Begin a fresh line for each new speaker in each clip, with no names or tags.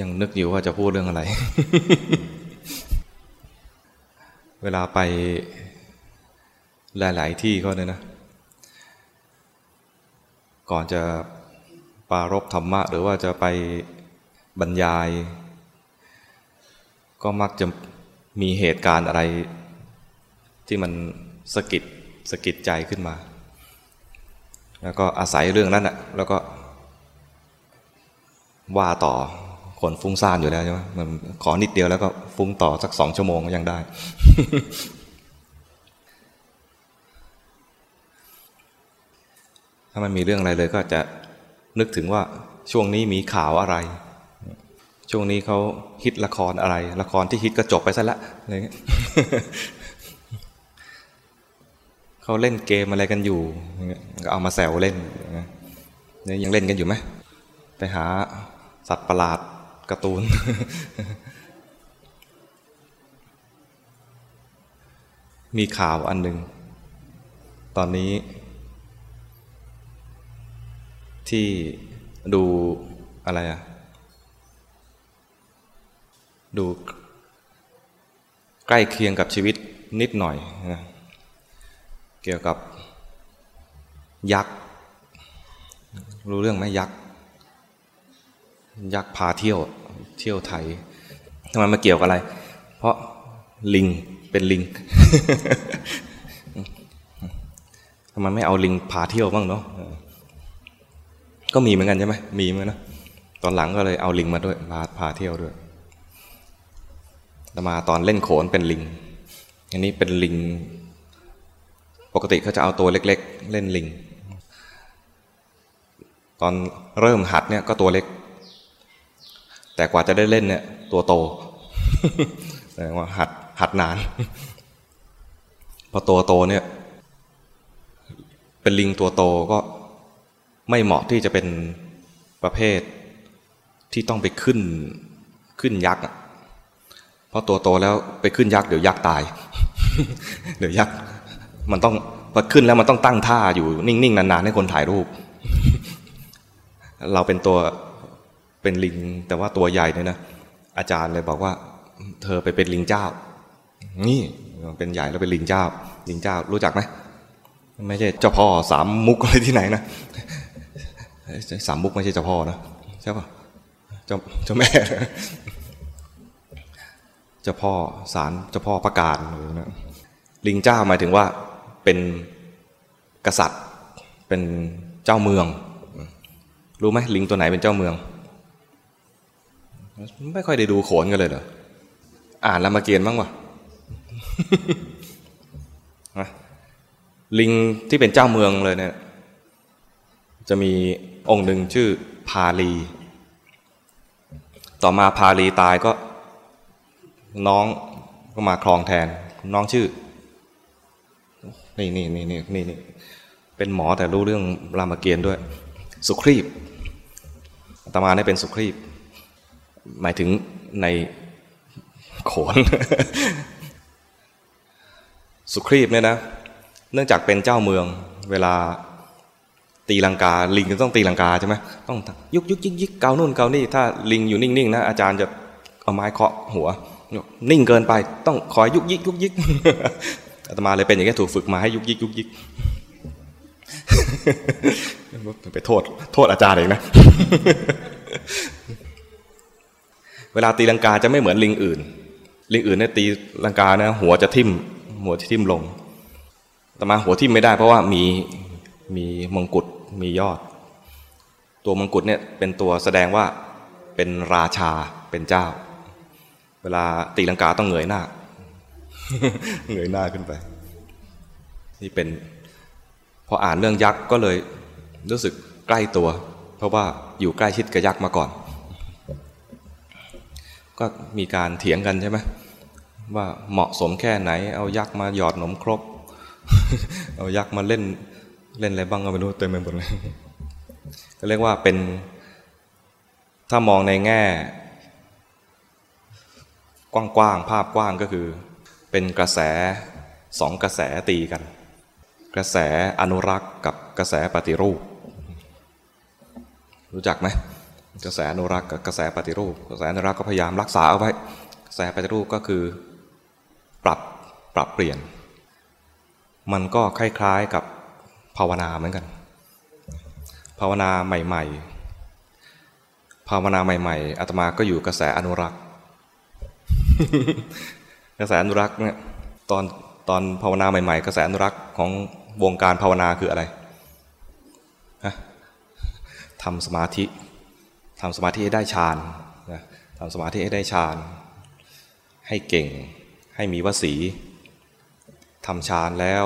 ยังนึกอยู่ว่าจะพูดเรื่องอะไร เวลาไปหลาย ๆ ที่ก็เนี่ยนะ ก่อนจะปารบธรรมะ หรือว่าจะไปบรรยาย ก็มักจะมีเหตุการณ์อะไร ที่มันสะกิดสะกิดใจขึ้นมา แล้วก็อาศัยเรื่องนั้นอะแล้วก็ว่าต่อ คนฟุ้งซ่านอยู่แล้วใช่ไหมมันขอนิดเดียวแล้วก็ฟุ้งต่อสักสองชั่วโมงก็ยังได้ ถ้ามันมีเรื่องอะไรเลยก็จะนึกถึงว่าช่วงนี้มีข่าวอะไร ช่วงนี้เขาฮิตละครอะไร ละครที่ฮิตก็จบไปซะละอะไรเงี้ยเขาเล่นเกมอะไรกันอยู่ก็เอามาแซวเล่นเนี่ยยังเล่นกันอยู่ไหมไปหาสัตว์ประหลาด การ์ตูน มีข่าวอันหนึ่ง ตอนนี้ ที่ดูอะไรอะดู ใกล้เคียงกับชีวิตนิดหน่อยนะเกี่ยวกับยักษ์ รู้เรื่องไหมยักษ์ ยักษ์พาเที่ยวเที่ยวไทยทำไมมาเกี่ยวกับอะไร เพราะลิงเป็นลิงทำไมไม่เอาลิงพาเที่ยวบ้างเนาะก็มีเหมือนกันใช่ไหมมีเหมือนนะตอนหลังก็เลยเอาลิงมาด้วยพาพาเที่ยวด้วยมาตอนเล่นโขนเป็นลิง อันนี้เป็นลิง ปกติเขาจะเอาตัวเล็ก ๆ เล่นลิง ตอนเริ่มหัดเนี่ยก็ตัวเล็ก แต่กว่าจะได้เล่นเนี่ย ตัวโตแสดงว่าหัดหัดนาน พอตัวโตเนี่ย เป็นลิงตัวโตก็ไม่เหมาะที่จะเป็นประเภทที่ต้องไปขึ้นขึ้นยักษ์เพราะตัวโตแล้วไปขึ้นยักษ์เดี๋ยวยักษ์ตาย เดี๋ยวยักษ์มันต้องพอขึ้นแล้วมันต้องตั้งท่าอยู่นิ่งๆนานๆให้คนถ่ายรูป เราเป็นตัว เป็นลิงแต่ว่าตัวใหญ่เนี่ยนะอาจารย์เลยบอกว่า เธอไปเป็นลิงเจ้า นี่เป็นใหญ่แล้วเป็นลิงเจ้า ลิงเจ้ารู้จักไหมไม่ใช่เจ้าพ่อสามมุกอะไรที่ไหนนะสามมุกไม่ใช่เจ้าพ่อนะใช่ปะเจ้าเจ้าแม่เจ้าพ่อสารเจ้าพ่อประกาศนะลิงเจ้าหมายถึงว่าเป็นกษัตริย์เป็นเจ้าเมือง รู้ไหมลิงตัวไหนเป็นเจ้าเมือง ไม่ค่อยได้ดูโขนกันเลยเหรอ อ่านรามเกียรติบ้างวะลิงที่เป็นเจ้าเมืองเลยเนี่ย จะมีองค์หนึ่งชื่อพาลี ต่อมาพาลีตายก็ น้องก็มาครองแทน น้องชื่อ นี่นี่นี่นี่นี่นี่เป็นหมอแต่รู้เรื่องรามเกียรติด้วย สุครีบตมาเนี่ยเป็นสุครีบ หมายถึงในโขน สุครีบเนี่ยนะ เนื่องจากเป็นเจ้าเมือง เวลาตีลังกา ลิงก็ต้องตีลังกาใช่ไหมต้องยุกยุกยิกยิกเกานู่นเกานี่ถ้าลิงอยู่นิ่งๆนะอาจารย์จะเอาไม้เคาะหัว นิ่งเกินไป ต้องคอยยุกยิกยุกยิกอาตมาเลยเป็นอย่างนี้ถูกฝึกมาให้ยุกยิกยุกยิกไปโทษ โทษอาจารย์เองนะ เวลาตีลังกาจะไม่เหมือนลิงอื่น ลิงอื่นเนี่ยตีลังกานะหัวจะทิ่มหัวจะทิ่มลง แต่มาหัวทิ่มไม่ได้เพราะว่ามีมีมงกุฎมียอด ตัวมงกุฎเนี่ยเป็นตัวแสดงว่าเป็นราชาเป็นเจ้า เวลาตีลังกาต้องเงยหน้า เงยหน้าขึ้นไป นี่เป็นพออ่านเรื่องยักษ์ก็เลยรู้สึกใกล้ตัว เพราะว่าอยู่ใกล้ชิดกับยักษ์มาก่อน ก็มีการเถียงกันใช่ไหมว่าเหมาะสมแค่ไหน เอายักษ์มาหยอดหนมครบเอายักษ์มาเล่นเล่นอะไรบ้างก็ไม่รู้เต็มไปหมดเลยก็เรียกว่าเป็นถ้ามองในแง่ กว้างๆภาพกว้างก็คือ เป็นกระแสสองกระแสตีกัน กระแสอนุรักษ์กับกระแสปฏิรูป รู้จักไหม กระแสอนุรักษ์กับกระแสปฏิรูป กระแสอนุรักษ์ก็พยายามรักษาเอาไว้ กระแสปฏิรูปก็คือปรับปรับเปลี่ยน มันก็คล้ายๆกับภาวนาเหมือนกัน ภาวนาใหม่ ๆ ภาวนาใหม่ ๆอาตมาก็อยู่กระแสอนุรักษ์ กระแสอนุรักษ์เนี่ยตอนตอนภาวนาใหม่ๆ กระแสอนุรักษ์ของวงการภาวนาคืออะไรทำสมาธิ ทำสมาธิให้ได้ฌานนะทำสมาธิให้ได้ฌาน ให้เก่ง ให้มีวสีทำฌานแล้ว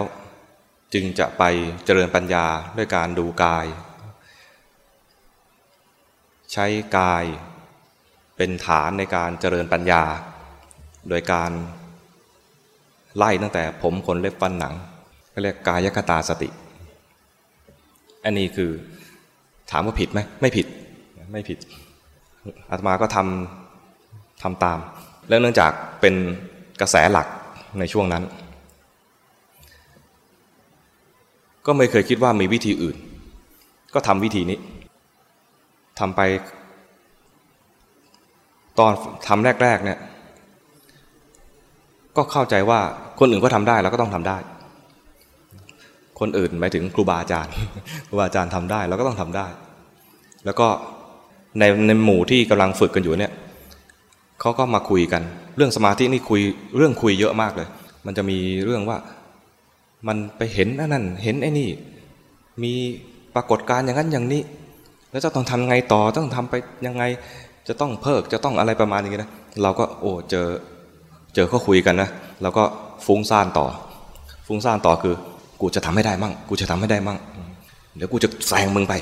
จึงจะไปเจริญปัญญาด้วยการดูกาย ใช้กายเป็นฐานในการเจริญปัญญา โดยการไล่ตั้งแต่ผมขนเล็บฟันหนังก็เรียกกายคตาสติ อันนี้คือถามว่าผิดไหมไม่ผิด ไม่ผิดอาตมาก็ทำทำตาม แล้วเนื่องจากเป็นกระแสหลักในช่วงนั้น ก็ไม่เคยคิดว่ามีวิธีอื่น ก็ทำวิธีนี้ทำไป ตอนทำแรกๆเนี่ยก็เข้าใจว่าคนอื่นก็ทำได้เราก็ต้องทำได้ คนอื่นหมายถึงครูบาอาจารย์ครูบาอาจารย์ทำได้เราก็ต้องทำได้ แล้วก็ ในในหมู่ที่กำลังฝึกกันอยู่เนี่ยเขาก็มาคุยกัน เรื่องสมาธินี่คุยเรื่องคุยเยอะมากเลย มันจะมีเรื่องว่ามันไปเห็นนั่นเห็นไอ้นี่ มีปรากฏการณ์อย่างนั้นอย่างนี้ แล้วจะต้องทำไงต่อต้องทำไปยังไงจะต้องเพิกจะต้องอะไรประมาณนี้นะเราก็โอ้เจอเจอเขาคุยกันนะเราก็ฟุ้งซ่านต่อ ฟุ้งซ่านต่อคือ กูจะทำให้ได้มั่ง กูจะทำให้ได้มั่ง เดี๋ยวกูจะแซงมึงไป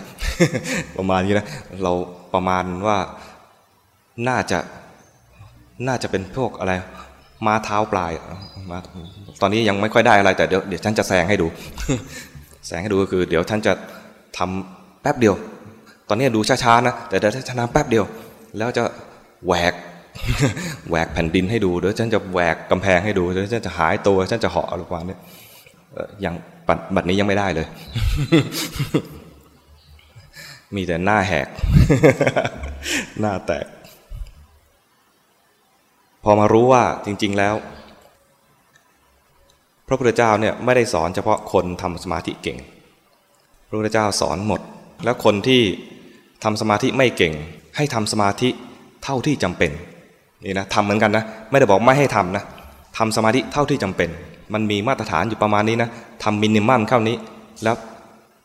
ประมาณนี้นะเรา ประมาณว่าน่าจะน่าจะเป็นพวกอะไรม้าเท้าปลายมาตอนนี้ยังไม่ค่อยได้อะไรแต่เดี๋ยวเดี๋ยวฉันจะแซงให้ดู แซงให้ดูก็คือ เดี๋ยวฉันจะทำแป๊บเดียว ตอนนี้ดูช้าๆนะแต่เดี๋ยวฉันทำแป๊บเดียว แล้วจะแหวกแหวกแผ่นดินให้ดูเดี๋ยวฉันจะแหวกกำแพงให้ดูเดี๋ยวฉันจะหายตัวฉันจะเหาะอะไรประมาณนี้ยังบัดนี้ยังไม่ได้เลย มีแต่หน้าแหก หน้าแตก พอมารู้ว่าจริง ๆแล้ว พระพุทธเจ้าเนี่ยไม่ได้สอนเฉพาะคนทำสมาธิเก่ง พระพุทธเจ้าสอนหมด แล้วคนที่ทำสมาธิไม่เก่ง ให้ทำสมาธิเท่าที่จำเป็นนี่นะทำเหมือนกันนะ ไม่ได้บอกไม่ให้ทำนะทำสมาธิเท่าที่จำเป็น มันมีมาตรฐานอยู่ประมาณนี้นะทำมินิมัมเท่านี้ แล้ว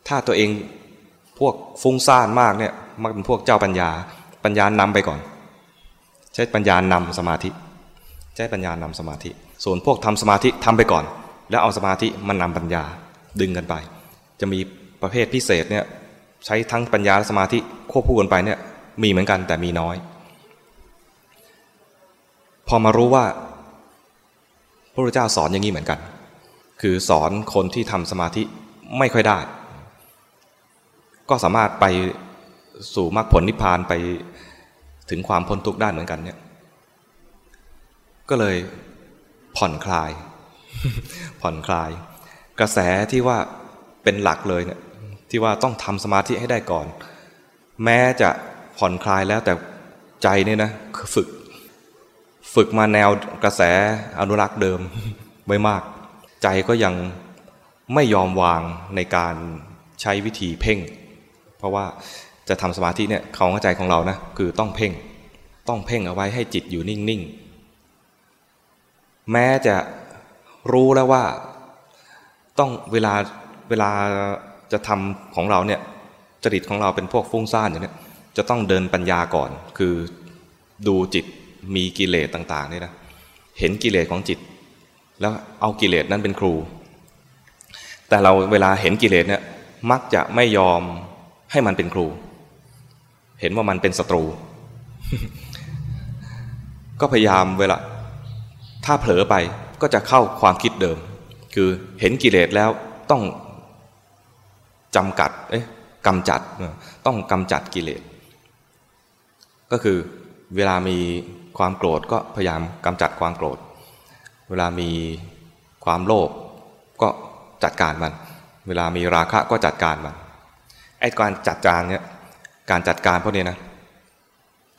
ถ้าตัวเอง พวกฟุ้งซ่านมากเนี่ยมักเป็นพวกเจ้าปัญญา ปัญญานำไปก่อน ใช้ปัญญานำสมาธิ ใช้ปัญญานำสมาธิ ส่วนพวกทำสมาธิทำไปก่อน แล้วเอาสมาธิมันนำปัญญาดึงกันไป จะมีประเภทพิเศษเนี่ยใช้ทั้งปัญญาและสมาธิควบคู่กันไปเนี่ยมีเหมือนกันแต่มีน้อย พอมารู้ว่าพระพุทธเจ้าสอนอย่างนี้เหมือนกัน คือสอนคนที่ทำสมาธิไม่ค่อยได้ ก็สามารถไปสู่มรรคผลนิพพานไปถึงความพ้นทุกข์ได้เหมือนกันเนี่ย ก็เลยผ่อนคลาย ผ่อนคลาย กระแสที่ว่าเป็นหลักเลยเนี่ยที่ว่าต้องทำสมาธิให้ได้ก่อน แม้จะผ่อนคลายแล้วแต่ใจเนี่ยนะฝึก ฝึกมาแนวกระแสอนุรักษ์เดิมไว้มาก ใจก็ยังไม่ยอมวางในการใช้วิธีเพ่ง ราะว่าจะทำสมาธิเนี่ยเขาใจของเรานะคือต้องเพ่ง ต้องเพ่งเอาไว้ให้จิตอยู่นิ่งๆ แม้จะรู้แล้วว่าต้องเวลาเวลาจะทำของเราเนี่ยจริตของเราเป็นพวกฟุ้งซ่านอย่างนี้จะต้องเดินปัญญาก่อน คือดูจิตมีกิเลสต่างๆนี่นะเห็นกิเลสของจิต แล้วเอากิเลสนั้นเป็นครู แต่เราเวลาเห็นกิเลสเนี่ยมักจะไม่ยอม ให้มันเป็นครู เห็นว่ามันเป็นศัตรู ก็พยายามเวลาถ้าเผลอไปก็จะเข้าความคิดเดิม คือเห็นกิเลสแล้วต้องจำกัดเอ๊ะกำจัดต้องกำจัดกิเลส ก็คือเวลามีความโกรธก็พยายามกำจัดความโกรธ เวลามีความโลภก็จัดการมัน เวลามีราคะก็จัดการมัน ไอ้การจัดการเนี่ยการจัดการพวกนี้นะ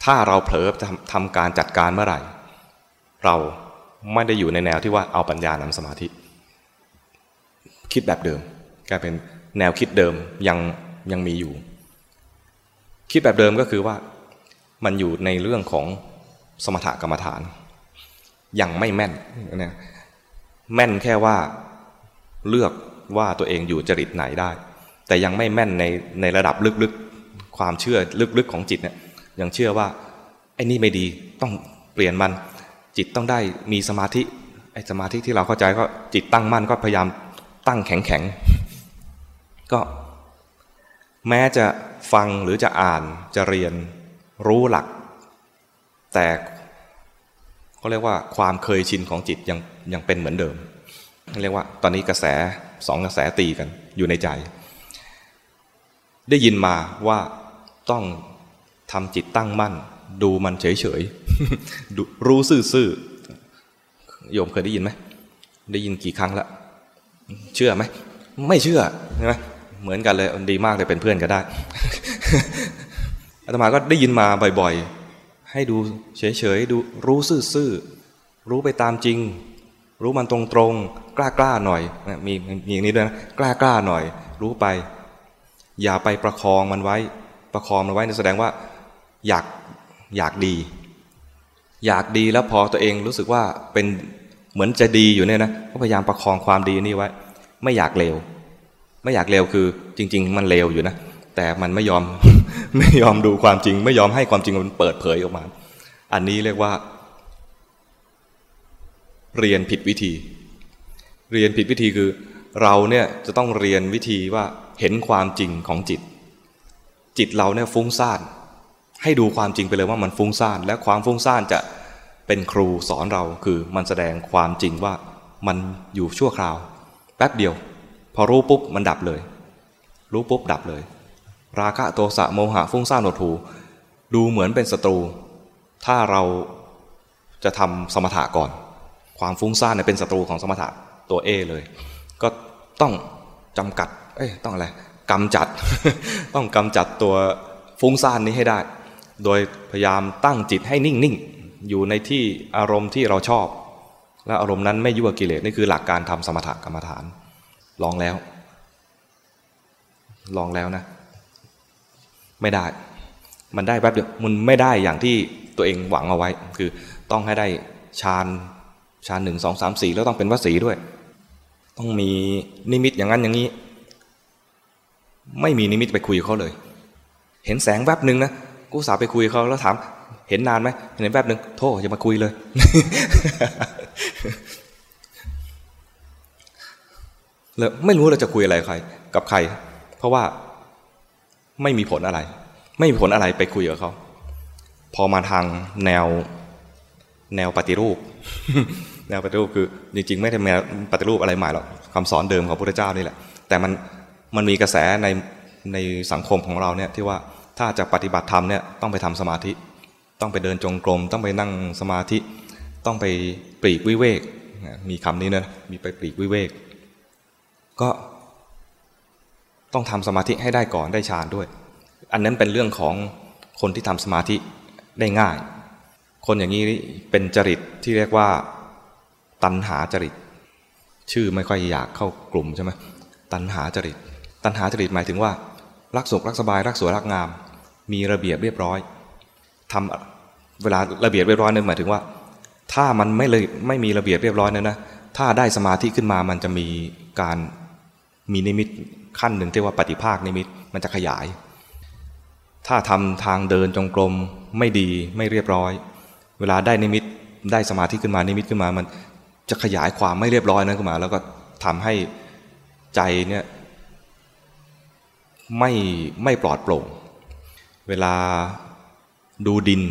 ถ้าเราเผลอทำการจัดการเมื่อไหร่ เราไม่ได้อยู่ในแนวที่ว่าเอาปัญญานำสมาธิ คิดแบบเดิมกลายเป็นแนวคิดเดิมยังยังมีอยู่ คิดแบบเดิมก็คือว่ามันอยู่ในเรื่องของสมถกรรมฐาน ยังไม่แม่นนะแม่นแค่ว่าเลือกว่าตัวเองอยู่จริตไหนได้ แต่ยังไม่แม่นในในระดับลึกๆ ความเชื่อลึกๆของจิตเนี่ยยังเชื่อว่าไอ้นี่ไม่ดีต้องเปลี่ยนมัน จิตต้องได้มีสมาธิไอ้สมาธิที่เราเข้าใจก็จิตตั้งมั่นก็พยายามตั้งแข็งแข็งก็แม้จะฟังหรือจะอ่านจะเรียนรู้หลัก แต่เขาเรียกว่าความเคยชินของจิตยังยังเป็นเหมือนเดิมเรียกว่าตอนนี้กระแสสองกระแสตีกันอยู่ในใจ ได้ยินมาว่าต้องทำจิตตั้งมั่น ดูมันเฉยๆรู้ซื่อๆโยมเคยได้ยินไหมได้ยินกี่ครั้งละเชื่อไหมไม่เชื่อใช่ไหมเหมือนกันเลยดีมากเลยเป็นเพื่อนก็ได้อาตมาก็ได้ยินมาบ่อยๆ ให้ดูเฉยๆดูรู้ซื่อๆรู้ไปตามจริง รู้มันตรงๆกล้าๆหน่อยมีมีอย่างนี้ด้วยนะกล้าๆหน่อย รู้ไป อย่าไปประคองมันไว้ ประคองมันไว้นแสดงว่าอยากอยากดี อยากดีแล้วพอตัวเองรู้สึกว่าเป็นเหมือนจะดีอยู่เนี่ยนะก็พยายามประคองความดีนี่ไว้ ไม่อยากเลวไม่อยากเลวคือจริง ๆ มันเลวอยู่นะ แต่มันไม่ยอมไม่ยอมดูความจริง ไม่ยอมให้ความจริงมันเปิดเผยออกมา อันนี้เรียกว่า เรียนผิดวิธี เรียนผิดวิธีคือ เราเนี่ยจะต้องเรียนวิธีว่า เห็นความจริงของจิต จิตเราเนี่ยฟุ้งซ่านให้ดูความจริงไปเลยว่ามันฟุ้งซ่านและความฟุ้งซ่านจะเป็นครูสอนเราคือมันแสดงความจริงว่ามันอยู่ชั่วคราว แป๊บเดียว พอรู้ปุ๊บมันดับเลย รู้ปุ๊บดับเลย ราคะโทสะโมหะฟุ้งซ่านหดหูดูเหมือนเป็นศัตรู ถ้าเราจะทำสมถะก่อน ความฟุ้งซ่านเนี่ยเป็นศัตรูของสมถะตัวเอเลย ก็ต้องจำกัด เอ้ยต้องอะไรกำจัด ต้องกำจัดตัวฟุ้งซ่านนี้ให้ได้ โดยพยายามตั้งจิตให้นิ่งๆ อยู่ในที่อารมณ์ที่เราชอบ และอารมณ์นั้นไม่ยั่วกิเลสนี่คือหลักการทำสมถะกรรมฐาน ลองแล้ว ลองแล้วนะ ไม่ได้ มันได้แป๊บเดียวมันไม่ได้อย่างที่ตัวเองหวังเอาไว้ คือต้องให้ได้ฌานฌานหนึ่งสองสามสี่แล้วต้องเป็นวสีด้วย ต้องมีนิมิตอย่างนั้นอย่างนี้ ไม่มีนิมิตไปคุยเขาเลย เห็นแสงแวบหนึ่งนะกูสาไปคุยเขาแล้วถาม เห็นนานไหมเห็นแวบหนึ่งโทษอย่ามาคุยเลย แล้วไม่รู้เราจะคุยอะไรใคร กับใคร เพราะว่าไม่มีผลอะไร ไม่มีผลอะไรไปคุยกับเขาพอมาทางแนวแนวปฏิรูป แนวปฏิรูปคือจริงๆ ไม่ได้แนวปฏิรูปอะไรใหม่หรอกคำสอนเดิมของพระพุทธเจ้านี่แหละ แต่มัน มันมีกระแสในในสังคมของเราเนี่ยที่ว่าถ้าจะปฏิบัติธรรมเนี่ยต้องไปทำสมาธิ ต้องไปเดินจงกรม ต้องไปนั่งสมาธิ ต้องไปปลีกวิเวก มีคำนี้นะมีไปปลีกวิเวก ก็ต้องทำสมาธิให้ได้ก่อนได้ฌานด้วย อันนั้นเป็นเรื่องของคนที่ทำสมาธิได้ง่าย คนอย่างนี้เป็นจริตที่เรียกว่า ตันหาจริต ชื่อไม่ค่อยอยากเข้ากลุ่มใช่ไหมตันหาจริต ตันหาจริตหมายถึงว่า รักสุขรักสบายรักสวยรักงาม มีระเบียบเรียบร้อยทำเวลาระเบียบเรียบร้อยนั่นหมายถึงว่า ถ้ามันไม่เลยไม่มีระเบียบเรียบร้อยนั่นนะถ้าได้สมาธิขึ้นมามันจะมีการมีนิมิตขั้นหนึ่งที่ว่าปฏิภาคนิมิตมันจะขยาย ถ้าทำทางเดินจงกรมไม่ดีไม่เรียบร้อย เวลาได้นิมิตได้สมาธิขึ้นมานิมิตขึ้นมามันจะขยายความไม่เรียบร้อยนั้นขึ้นมา แล้วก็ทำให้ใจเนี่ย ไม่ไม่ปลอดโปร่ง เวลาดูดิน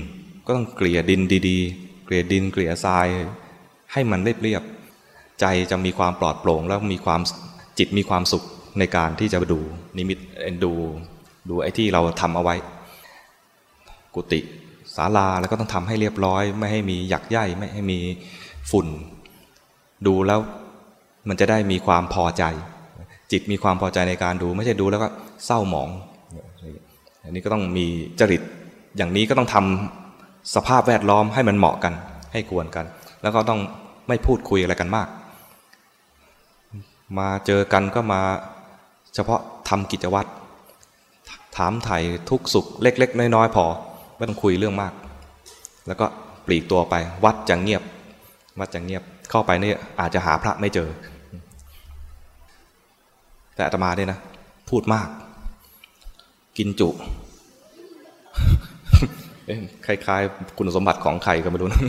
ก็ต้องเกลี่ยดินดีๆ เกลี่ยดินเกลี่ยทราย ให้มันเรียบเรียบ ใจจะมีความปลอดโปร่ง แล้วมีความจิตมีความสุขในการที่จะดูนิมิตดูดูไอ้ที่เราทำเอาไว้ กุฏิศาลาแล้วก็ต้องทำให้เรียบร้อย ไม่ให้มีหยักใยไม่ให้มีฝุ่น ดูแล้วมันจะได้มีความพอใจ จิตมีความพอใจในการดู ไม่ใช่ดูแล้วก็เศร้าหมอง อันนี้ก็ต้องมีจริตอย่างนี้ก็ต้องทสภาพแวดล้อมให้มันเหมาะกัน ให้ควรกัน แล้วก็ต้องไม่พูดคุยอะไรกันมาก มาเจอกันก็มาเฉพาะทำกิจวัตรถามไถ่ทุกสุขเล็ก ๆ น้อยๆพอไม่ต้องคุยเรื่องมาก แล้วก็ปลีกตัวไป วัดจะเงียบ วัดจะเงียบเข้าไปนี่อาจจะหาพระไม่เจอ แต่อาตมาเนี่ยนะ พูดมาก กินจุคล้ายๆ คุณสมบัติของใครก็ไม่รู้นะ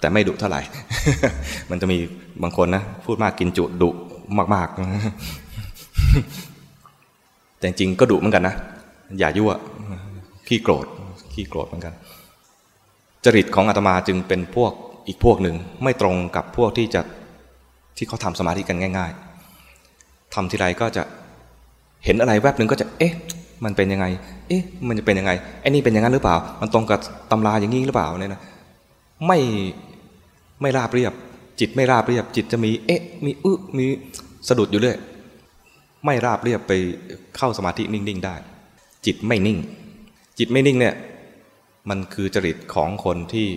แต่ไม่ดุเท่าไหร่ มันจะมีบางคนนะ พูดมากกินจุดุมากๆ แต่จริงก็ดุเหมือนกันนะ อย่ายั่วขี้โกรธขี้โกรธเหมือนกัน จริตของอาตมาจึงเป็นพวกอีกพวกหนึ่ง ไม่ตรงกับพวกที่จะที่เขาทำสมาธิกันง่าย ๆ ทำทีไรก็จะเห็นอะไรแวบหนึ่งก็จะ เอ๊ะ มันเป็นยังไง เอ๊ะ มันจะเป็นยังไงไอ้นี่เป็นอย่างนั้นหรือเปล่า มันตรงกับตำราอย่างนี้หรือเปล่าเนี่ยนะไม่ไม่ราบเรียบ จิตไม่ราบเรียบ จิตจะมี เอ๊ะ มีอึมีสะดุดอยู่เรื่อยไม่ราบเรียบไปเข้าสมาธินิ่งๆได้ จิตไม่นิ่ง จิตไม่นิ่งเนี่ยมันคือจริตของคนที่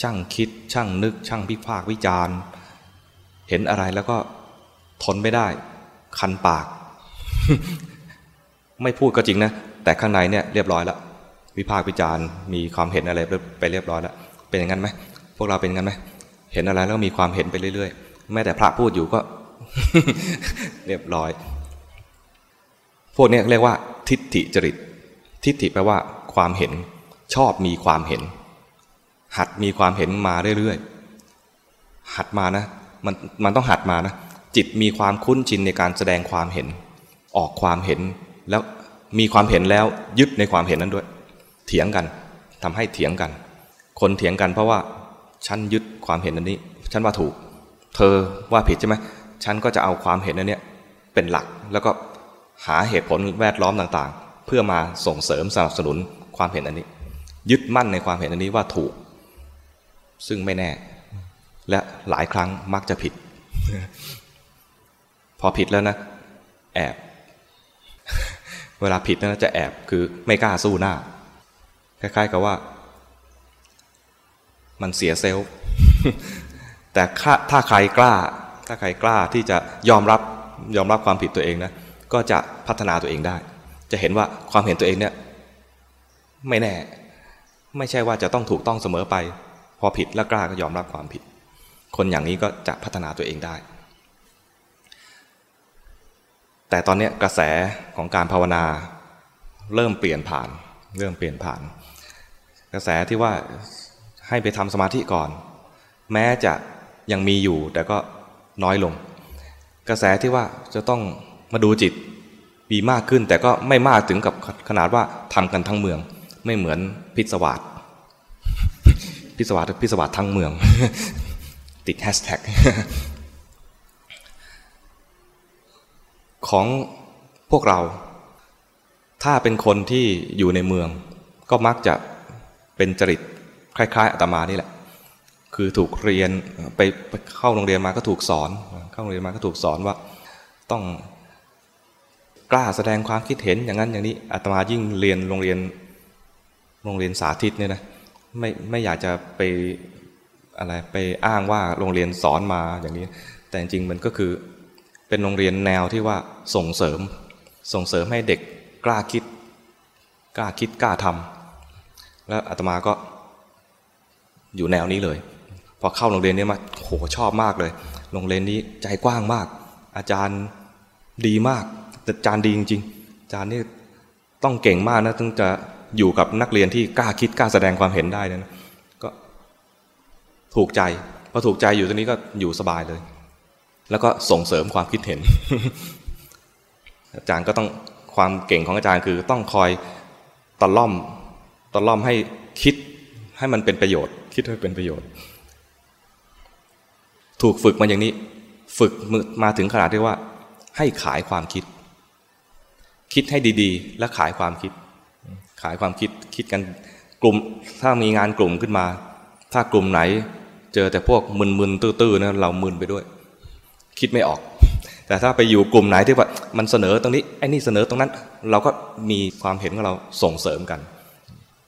ช่างคิด ช่างนึก ช่างพิพากวิจารณ์ เห็นอะไรแล้วก็ทนไม่ได้ คันปาก ไม่พูดก็จริงนะ แต่ข้างในเนี่ยเรียบร้อยแล้ววิพากวิจารณ์มีความเห็นอะไรไปเรียบร้อยแล้วเป็นอย่างนั้นไหมพวกเราเป็นงั้นไหมเห็นอะไรแล้วมีความเห็นไปเรื่อยๆแม้แต่พระพูดอยู่ก็ เรียบร้อย พวกนี้เรียกว่า ทิฏฐิจริต ทิฏฐิแปลว่า ความเห็น ชอบมีความเห็น หัดมีความเห็นมาเรื่อยๆหัดมานะ มันมันต้องหัดมานะ จิตมีความคุ้นชินในการแสดงความเห็น ออกความเห็นแล้วมีความเห็นแล้วยึดในความเห็นนั้นด้วย เถียงกันทำให้เถียงกัน คนเถียงกันเพราะว่าฉันยึดความเห็นอันนี้ ฉันว่าถูก เธอว่าผิดใช่ไหมฉันก็จะเอาความเห็นอันนี้เป็นหลักแล้วก็หาเหตุผลแวดล้อมต่างๆ เพื่อมาส่งเสริมสนับสนุนความเห็นอันนี้ ยึดมั่นในความเห็นอันนี้ว่าถูก ซึ่งไม่แน่ และหลายครั้งมักจะผิด พอผิดแล้วนะ แอบ เวลาผิดนะจะแอบคือไม่กล้าสู้หน้า คล้าย ๆ กับว่า มันเสียเซลล์แต่ถ้าใครกล้า ถ้าใครกล้าที่จะยอมรับยอมรับความผิดตัวเองนะ ก็จะพัฒนาตัวเองได้ จะเห็นว่าความเห็นตัวเองเนี่ย ไม่แน่ ไม่ใช่ว่าจะต้องถูกต้องเสมอไป พอผิดแล้วกล้าก็ยอมรับความผิด คนอย่างนี้ก็จะพัฒนาตัวเองได้ แต่ตอนนี้กระแสของการภาวนาเริ่มเปลี่ยนผ่าน เริ่มเปลี่ยนผ่าน กระแสที่ว่าให้ไปทำสมาธิก่อน แม้จะยังมีอยู่แต่ก็น้อยลง กระแสที่ว่าจะต้องมาดูจิตมีมากขึ้น แต่ก็ไม่มากถึงกับขนาดว่าทำกันทั้งเมือง ไม่เหมือนพิศวาสพิศวาสพิศวาสทั้งเมือง ติดแฮชแท็ก ของพวกเรา ถ้าเป็นคนที่อยู่ในเมือง ก็มักจะเป็นจริตคล้ายๆอาตมานี่แหละ คือถูกเรียนไปเข้าโรงเรียนมาก็ถูกสอน เข้าโรงเรียนมาก็ถูกสอนว่าต้องกล้าแสดงความคิดเห็นอย่างนั้นอย่างนี้อาตมายิ่งเรียนโรงเรียนโรงเรียนสาธิตเนี่ยนะไม่ไม่อยากจะไปอะไรไปอ้างว่าโรงเรียนสอนมาอย่างนี้ แต่จริงมันก็คือ เป็นโรงเรียนแนวที่ว่าส่งเสริม ส่งเสริมให้เด็กกล้าคิด กล้าคิดกล้าทำแล้วอาตมาก็อยู่แนวนี้เลย พอเข้าโรงเรียนนี้มาโหชอบมากเลย โรงเรียนนี้ใจกว้างมาก อาจารย์ดีมากอาจารย์ดีจริงๆอาจารย์นี่ต้องเก่งมากนะถึงจะอยู่กับนักเรียนที่กล้าคิดกล้าแสดงความเห็นได้นะก็ถูกใจพอถูกใจอยู่ตรงนี้ก็อยู่สบายเลย แล้วก็ส่งเสริมความคิดเห็น อาจารย์ก็ต้องความเก่งของอาจารย์คือต้องคอยตะล่อมตะล่อมให้คิดให้มันเป็นประโยชน์ คิดให้เป็นประโยชน์ ถูกฝึกมาอย่างนี้ ฝึกมาถึงขนาดที่ว่า ให้ขายความคิด คิดให้ดีๆ และขายความคิด ขายความคิดคิดกันกลุ่ม ถ้ามีงานกลุ่มขึ้นมา ถ้ากลุ่มไหน เจอแต่พวกมึนๆตื้อๆนะเรามึนไปด้วย คิดไม่ออก แต่ถ้าไปอยู่กลุ่มไหนที่ว่ามันเสนอตรงนี้ไอ้นี่เสนอตรงนั้น เราก็มีความเห็นของเราส่งเสริมกัน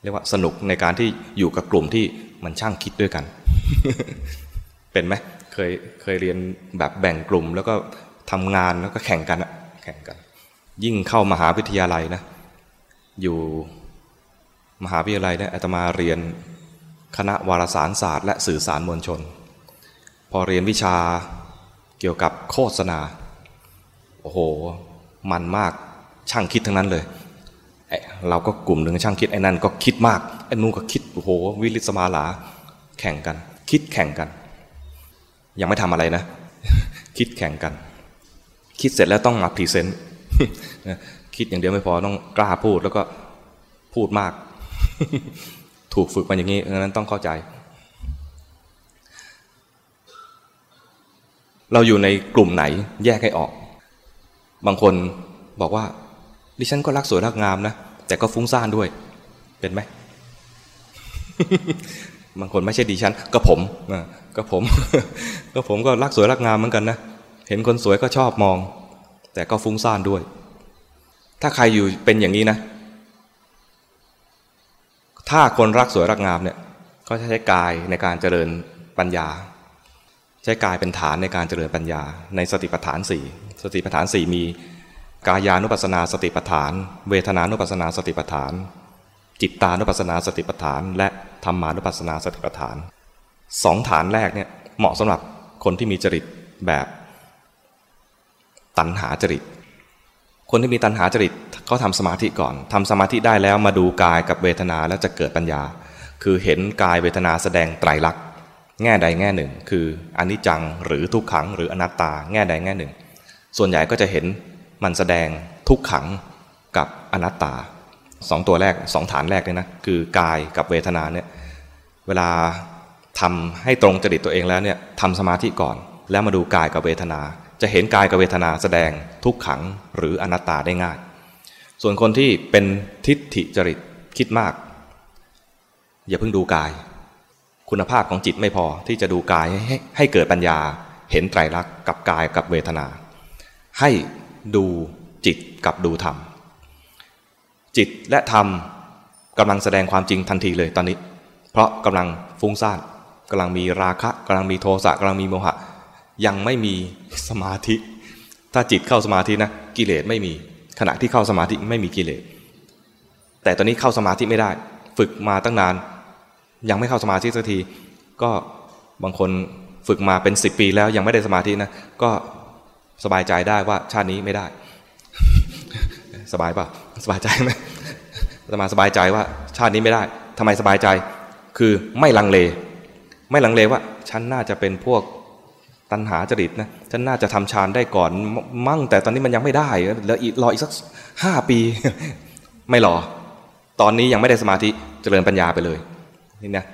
เรียกว่าสนุกในการที่อยู่กับกลุ่มที่มันช่างคิดด้วยกัน เป็นไหมเคยเคยเรียนแบบแบ่งกลุ่ม แล้วก็ทำงานแล้วก็แข่งกันอะแข่งกัน ยิ่งเข้ามหาวิทยาลัยนะ อยู่มหาวิทยาลัยเนี่ยอาตมาเรียนคณะวารสารศาสตร์ และสื่อสารมวลชน พอเรียนวิชา เกี่ยวกับโฆษณา โอ้โห มันมากช่างคิดทั้งนั้นเลยเราก็กลุ่มหนึ่งช่างคิดไอ้นั่นก็คิดมากไอ้นู้นก็คิดโอ้โห วิริสมาลาแข่งกัน คิดแข่งกัน ยังไม่ทำอะไรนะ คิดแข่งกัน คิดเสร็จแล้วต้องมา present คิดอย่างเดียวไม่พอต้องกล้าพูดแล้วก็พูดมาก ถูกฝึกมาอย่างนี้ดังนั้นต้องเข้าใจ เราอยู่ในกลุ่มไหนแยกให้ออก บางคนบอกว่า ดิฉันก็รักสวยรักงามนะ แต่ก็ฟุ้งซ่านด้วย เป็นไหม บางคนไม่ใช่ดิฉัน ก็ผมก็ผม ก็ผมก็รักสวยรักงามเหมือนกันนะ เห็นคนสวยก็ชอบมอง แต่ก็ฟุ้งซ่านด้วย ถ้าใครอยู่เป็นอย่างนี้นะ ถ้าคนรักสวยรักงามเนี่ย ก็ใช้กายในการเจริญปัญญา ใช้กายเป็นฐานในการเจริญปัญญา ในสติปัฏฐานสี่สติปัฏฐานสี่มีกายานุปัสนาสติปัฏฐาน เวทนานุปัสนาสติปัฏฐาน จิตตานุปัสนาสติปัฏฐาน และธรรมานุปัสนาสติปัฏฐานสองฐานแรกเนี่ยเหมาะสำหรับคนที่มีจริตแบบตัณหาจริต คนที่มีตัณหาจริตเขาทำสมาธิก่อนทำสมาธิได้แล้วมาดูกายกับเวทนาแล้วจะเกิดปัญญา คือเห็นกายเวทนาแสดงไตรลักษณ์ แง่ใดแง่หนึ่ง คืออนิจจังหรือทุกขังหรืออนัตตาแง่ใดแง่หนึ่ง ส่วนใหญ่ก็จะเห็นมันแสดงทุกขังกับอนัตตาสองตัวแรกสองฐานแรกเลยนะคือกายกับเวทนาเนี่ยเวลาทำให้ตรงจริตตัวเองแล้วเนี่ยทำสมาธิก่อน แล้วมาดูกายกับเวทนา จะเห็นกายกับเวทนาแสดงทุกขังหรืออนัตตาได้ง่าย ส่วนคนที่เป็นทิฏฐิจริตคิดมาก อย่าเพิ่งดูกาย คุณภาพของจิตไม่พอที่จะดูกายให้ให้เกิดปัญญา เห็นไตรลักษณ์กับกายกับเวทนา ให้ดูจิตกับดูธรรม จิตและธรรมกำลังแสดงความจริงทันทีเลยตอนนี้ เพราะกำลังฟุ้งซ่านกำลังมีราคะกำลังมีโทสะกำลังมีโมหะ ยังไม่มีสมาธิ ถ้าจิตเข้าสมาธินะกิเลสไม่มีขณะที่เข้าสมาธิไม่มีกิเลสแต่ตอนนี้เข้าสมาธิไม่ได้ ฝึกมาตั้งนาน ยังไม่เข้าสมาธิสักที ก็บางคนฝึกมาเป็นสิบปีแล้วยังไม่ได้สมาธินะ ก็สบายใจได้ว่าชาตินี้ไม่ได้ สบายป่ะสบายใจไหมจะมาสบายใจว่าชาตินี้ไม่ได้ทำไมสบายใจ คือไม่ลังเล ไม่ลังเลว่า ฉันน่าจะเป็นพวกตัณหาจริตนะฉันน่าจะทำฌานได้ก่อนมั่งแต่ตอนนี้มันยังไม่ได้แล้วอีกรออีกสักห้าปี ไม่รอ ตอนนี้ยังไม่ได้สมาธิเจริญปัญญาไปเลย นี่นะ